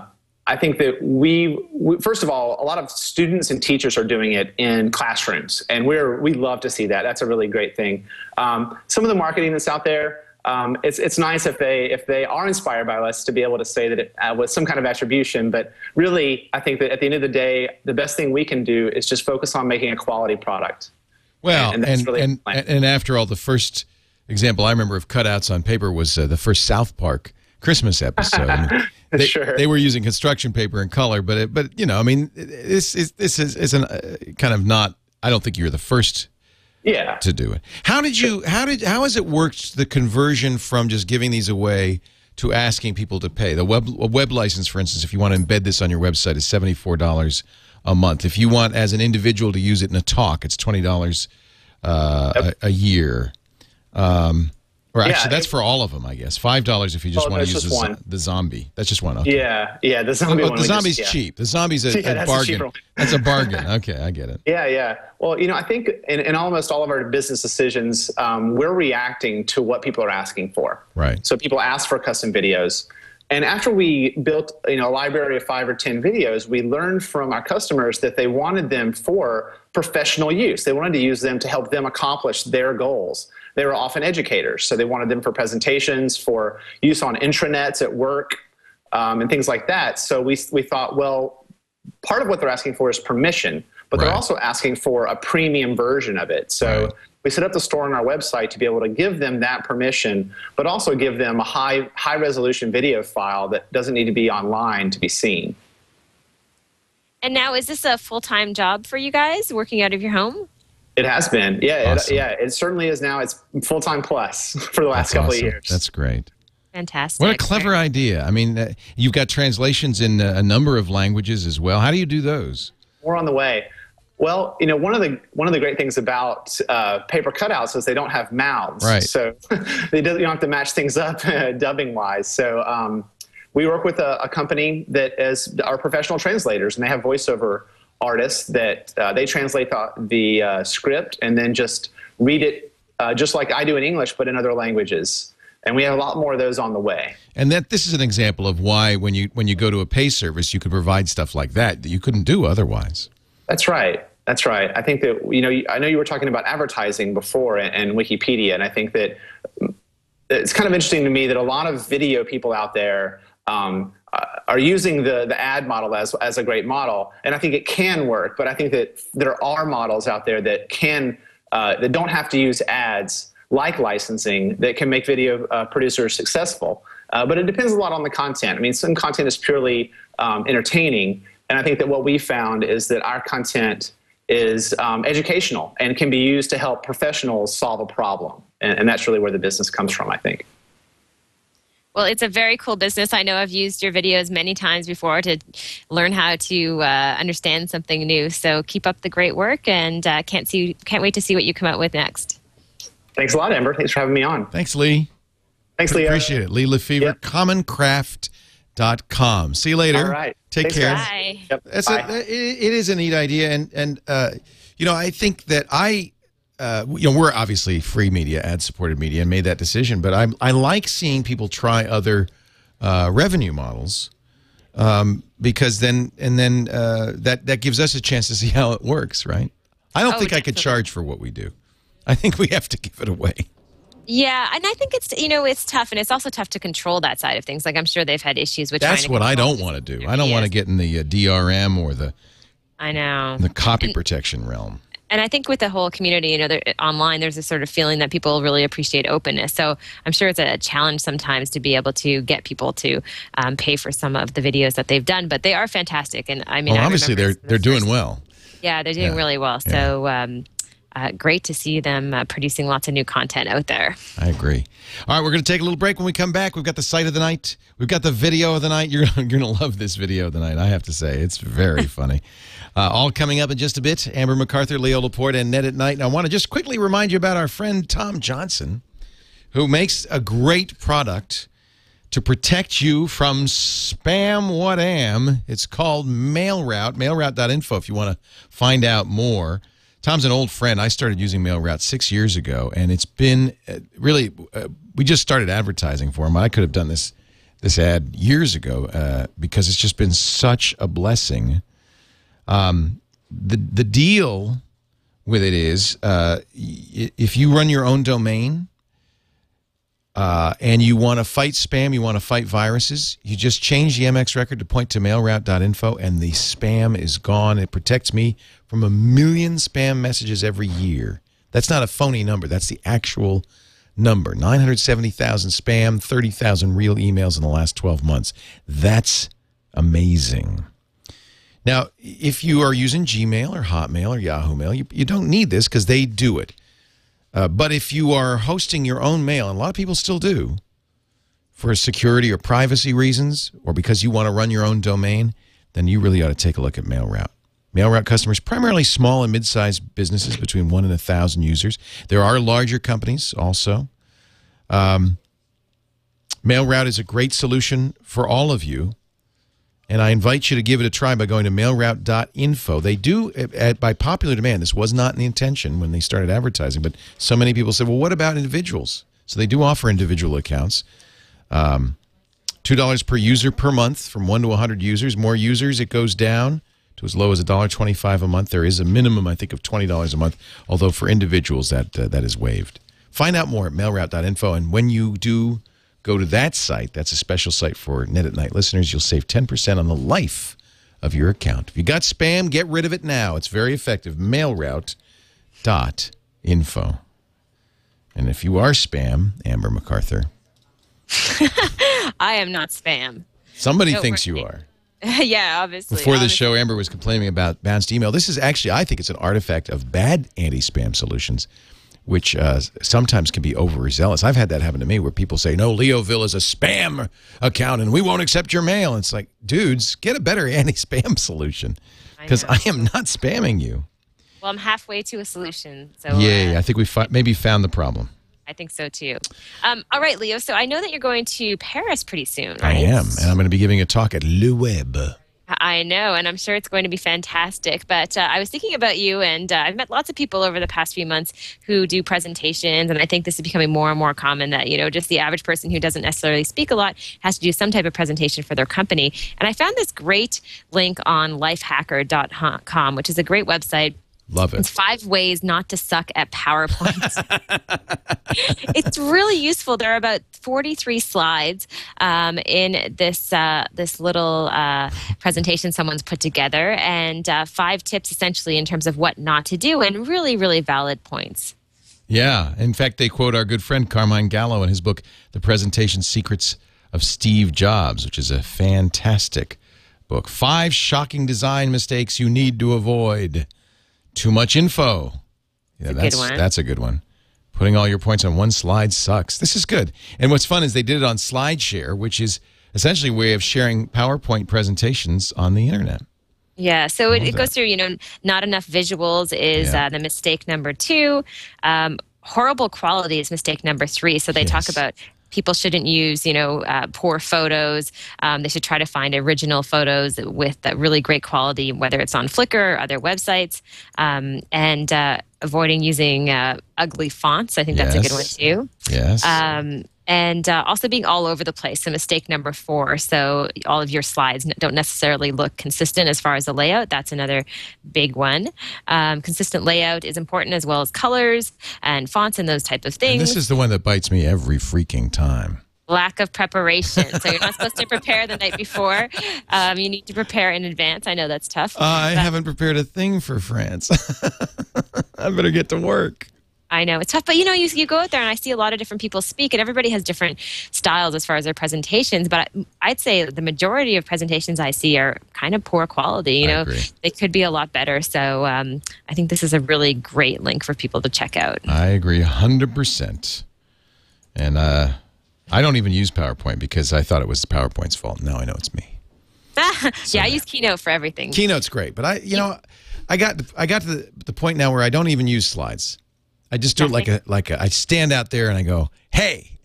I think that we, we, first of all, a lot of students and teachers are doing it in classrooms, and we're we love to see that. That's a really great thing. Um, some of the marketing that's out there, um, it's it's nice if they if they are inspired by us to be able to say that it uh, was some kind of attribution. But really, I think that at the end of the day, the best thing we can do is just focus on making a quality product. Well, And and that's really and, and, after all, the first example I remember of cutouts on paper was uh, the first South Park Christmas episode. They, Sure. they were using construction paper and color, but it, but you know, I mean, this is this is, is an, uh, kind of not. I don't think you're the first Yeah. to do it. How did you? How did? How has it worked? The conversion from just giving these away to asking people to pay. The web a web license, for instance, if you want to embed this on your website, is seventy four dollars a month. If you want as an individual to use it in a talk, it's twenty dollars uh, a, a year. Um, or actually, Yeah, that's it- for all of them, I guess. Five dollars if you just Oh, want to use the, the zombie. That's just one. Okay. Yeah. Yeah. The zombie Oh, one. the we just- zombie's yeah. cheap. The zombie's a, Yeah, a that's a bargain. one. that's a bargain. Okay, I get it. Yeah, yeah. Well, you know, I think in, in almost all of our business decisions, um, we're reacting to what people are asking for. Right. So people ask for custom videos. And after we built, you know, a library of five or 10 videos, we learned from our customers that they wanted them for professional use. They wanted to use them to help them accomplish their goals. They were often educators, so they wanted them for presentations, for use on intranets at work, um, and things like that. So we, we thought, well, part of what they're asking for is permission, but they're also asking for a premium version of it. So Right. we set up the store on our website to be able to give them that permission, but also give them a high high resolution video file that doesn't need to be online to be seen. And now, is this a full time job for you guys working out of your home? It has been, yeah, Awesome. it, yeah. It certainly is now. It's full time plus for the last That's couple awesome. of years. That's great. Fantastic. What a clever idea. I mean, uh, you've got translations in uh, a number of languages as well. How do you do those? We're on the way. Well, you know, one of the one of the great things about uh, paper cutouts is they don't have mouths, Right. so they don't, you don't have to match things up dubbing wise. So um, we work with a, a company that is our professional translators, and they have voiceover artists that uh, they translate the, the uh, script and then just read it uh, just like I do in English, but in other languages. And we have a lot more of those on the way. And that this is an example of why when you when you go to a pay service, you could provide stuff like that that you couldn't do otherwise. That's right. That's right. I think that you know. I know you were talking about advertising before and, and Wikipedia, and I think that it's kind of interesting to me that a lot of video people out there um, are using the the ad model as as a great model, and I think it can work. But I think that there are models out there that can uh, that don't have to use ads like licensing that can make video uh, producers successful. Uh, but it depends a lot on the content. I mean, some content is purely um, entertaining, and I think that what we found is that our content is um, educational and can be used to help professionals solve a problem. And, and that's really where the business comes from, I think. Well, it's a very cool business. I know I've used your videos many times before to learn how to uh, understand something new. So keep up the great work, and uh, can't see can't wait to see what you come out with next. Thanks a lot, Amber. Thanks for having me on. Thanks, Lee. Thanks, Leo. Appreciate it. Lee Lefever, Yep. commoncraft.com. See you later. All right. Take Thanks, care. Bye. Yep. That's Bye. a, it, it is a neat idea, and and uh, you know I think that I, uh, you know, we're obviously free media, ad supported media, and made that decision. But I I like seeing people try other uh, revenue models um, because then and then uh, that that gives us a chance to see how it works, right? I don't Oh, think I could charge for what we do. I think we have to give it away. Yeah, and I think it's you know it's tough, and it's also tough to control that side of things. Like I'm sure they've had issues with. That's what I don't want to do. I don't want to get in the uh, DRM or the I know. the copy protection realm. And I think with the whole community, you know, there, online, there's a sort of feeling that people really appreciate openness. So I'm sure it's a challenge sometimes to be able to get people to um, pay for some of the videos that they've done, but they are fantastic. And I mean, Well, I obviously they're some of the they're doing well. Yeah, they're doing Yeah. really well. So um, uh, great to see them uh, producing lots of new content out there. I agree. All right, we're going to take a little break. When we come back, we've got the site of the night. We've got the video of the night. You're, you're going to love this video of the night, I have to say. It's very funny. Uh, all coming up in just a bit. Amber MacArthur, Leo Laporte, and Net at Night. And I want to just quickly remind you about our friend Tom Johnson, who makes a great product to protect you from spam what am. It's called MailRoute, mailroute.info if you want to find out more. Tom's an old friend. I started using MailRoute six years ago, and it's been uh, really. Uh, we just started advertising for him. I could have done this this ad years ago uh, because it's just been such a blessing. Um, the the deal with it is uh, if you run your own domain, uh, and you want to fight spam, you want to fight viruses, you just change the MX record to point to mailroute.info, and the spam is gone. It protects me from a million spam messages every year. That's not a phony number. That's the actual number. 970,000 spam, 30,000 real emails in the last 12 months. That's amazing. Now, if you are using Gmail or Hotmail or Yahoo Mail, you, you don't need this because they do it. Uh, but if you are hosting your own mail, and a lot of people still do, for security or privacy reasons, or because you want to run your own domain, then you really ought to take a look at MailRoute. MailRoute customers, primarily small and mid-sized businesses between one and a thousand users. There are larger companies also. Um, MailRoute is a great solution for all of you. And I invite you to give it a try by going to mailroute.info. They do, at, by popular demand, this was not the intention when they started advertising, but so many people said, well, what about individuals? So they do offer individual accounts. Um, $2 per user per month from 1 to 100 users. More users, it goes down to as low as $1.25 a month. There is a minimum, I think, of $20 a month, although for individuals, that, uh, that is waived. Find out more at mailroute.info. And when you do go to that site, that's a special site for Net at Night listeners, you'll save 10% on the life of your account. If you got spam, get rid of it now. It's very effective. Mailroute.info. And if you are spam, Amber MacArthur, I am not spam. somebody thinks you are. yeah, obviously. Before the show, Amber was complaining about bounced email. This is actually, I think it's an artifact of bad anti spam solutions, which uh, sometimes can be overzealous. I've had that happen to me where people say, no, Leoville is a spam account and we won't accept your mail. It's like, dudes, get a better anti spam solution because know. I, am not spamming you. Well, I'm halfway to a solution. So Yay. uh, I think we maybe found the problem. I think so too. Um, all right, Leo. So I know that you're going to Paris pretty soon, I am. And I'm going to be giving a talk at Le Web. I know, and I'm sure it's going to be fantastic. But uh, I was thinking about you, and uh, I've met lots of people over the past few months who do presentations, and I think this is becoming more and more common that you know just the average person who doesn't necessarily speak a lot has to do some type of presentation for their company. And I found this great link on lifehacker.com, which is a great website Love it. it's it. five ways not to suck at PowerPoint. it's really useful. There are about 43 slides um, in this uh, this little uh, presentation someone's put together, and uh, five tips essentially in terms of what not to do, and really, really valid points. Yeah. In fact, they quote our good friend Carmine Gallo in his book, The Presentation Secrets of Steve Jobs, which is a fantastic book. Five shocking design mistakes you need to avoid. Too much info. Yeah, a good that's one. that's a good one. Putting all your points on one slide sucks. This is good. And what's fun is they did it on SlideShare, which is essentially a way of sharing PowerPoint presentations on the internet. Yeah, so it, it goes through, you know, not enough visuals is Yeah. uh, the mistake number two. Um, horrible quality is mistake number three. So they talk about people shouldn't use, you know, uh, poor photos. Um, they should try to find original photos with really great quality, whether it's on Flickr or other websites, um, and uh, avoiding using uh, ugly fonts. I think that's a good one too Yes. um, and uh, also being all over the place. So mistake number four. So all of your slides don't necessarily look consistent as far as the layout. That's another big one. Um, consistent layout is important as well as colors and fonts and those type of and things. this is the one that bites me every freaking time. Lack of preparation. so you're not supposed to prepare the night before. Um, you need to prepare in advance. I know that's tough. I haven't prepared a thing for France. I better get to work. I know it's tough, but you know, you, you go out there and I see a lot of different people speak, and everybody has different styles as far as their presentations. But I, I'd say the majority of presentations I see are kind of poor quality. You I know, agree. they could be a lot better. So um, I think this is a really great link for people to check out. I agree 100%. And uh, I don't even use PowerPoint because I thought it was PowerPoint's fault. Now I know it's me. yeah, I use Keynote for everything. Keynote's great, but I, you know, I got I got to the, the point now where I don't even use slides. I just do it like a like a, I stand out there and I go, "Hey,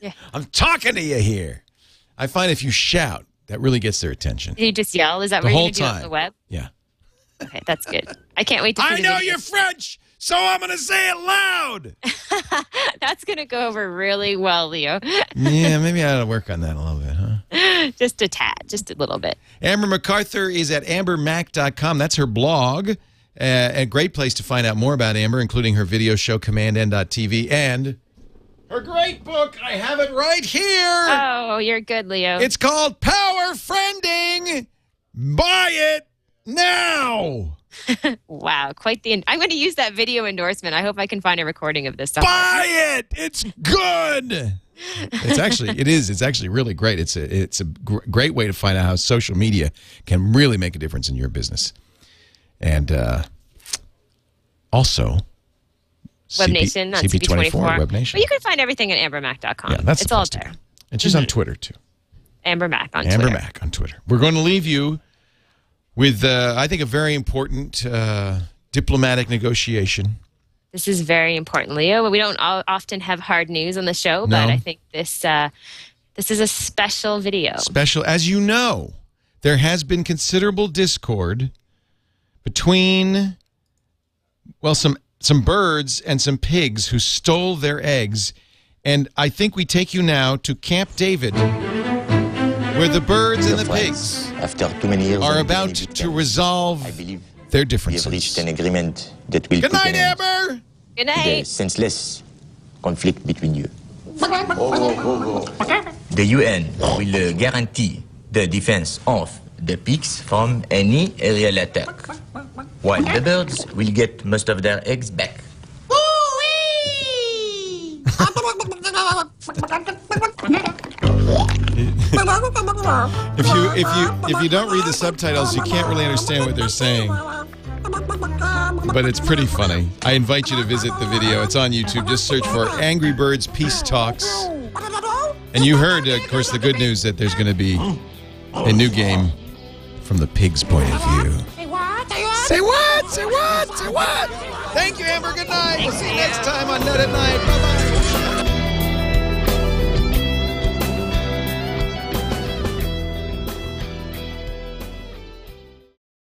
Yeah. I'm talking to you here." I find if you shout, that really gets their attention. you just yell. Is that The what you're whole gonna do on the web? Yeah. Okay, that's good. I can't wait to. I know you're French, so I'm going to say it loud. That's gonna go over really well, Leo. yeah, maybe I ought to work on that a little bit, huh? just a tad, just a little bit. Amber MacArthur is at ambermac.com. That's her blog. Uh, a great place to find out more about Amber, including her video show, commandn.tv, and her great book. I have it right here. Oh, you're good, Leo. It's called Power Friending. Buy it now. wow, quite the. I'm going to use that video endorsement. I hope I can find a recording of this. somewhere. Buy it. It's good. It's actually it is. It's actually really great. It's a it's a gr- great way to find out how social media can really make a difference in your business. And uh, also Web CP Nation on CP24 CP24. Web Nation. But you can find everything at ambermac.com. yeah, that's it's the all there. And she's on Twitter too. Amber Mac on Amber Twitter. Mac on Twitter. We're going to leave you with uh, I think a very important uh, diplomatic negotiation. This is very important, Leo. We don't often have hard news on the show, No. but I think this uh, this is a special video. special. As you know, there has been considerable discord between, well, some some birds and some pigs who stole their eggs, and I think we take you now to Camp David, where the birds and the pigs After too many years are about to resolve I believe their we have reached differences. an agreement that will Good put night, Amber. Good to the senseless conflict between you. The UN will uh, guarantee the defense of the pigs from any aerial attack, while the birds will get most of their eggs back. If you if you if you don't read the subtitles, you can't really understand what they're saying. But it's pretty funny. I invite you to visit the video. It's on YouTube. Just search for Angry Birds Peace Talks. And you heard, of course, the good news that there's going to be a new game from the pig's point of view. Say what? Say what? Say what? Say what? Thank you, Amber. Good night. We'll see you next time on Net at Night. Bye bye.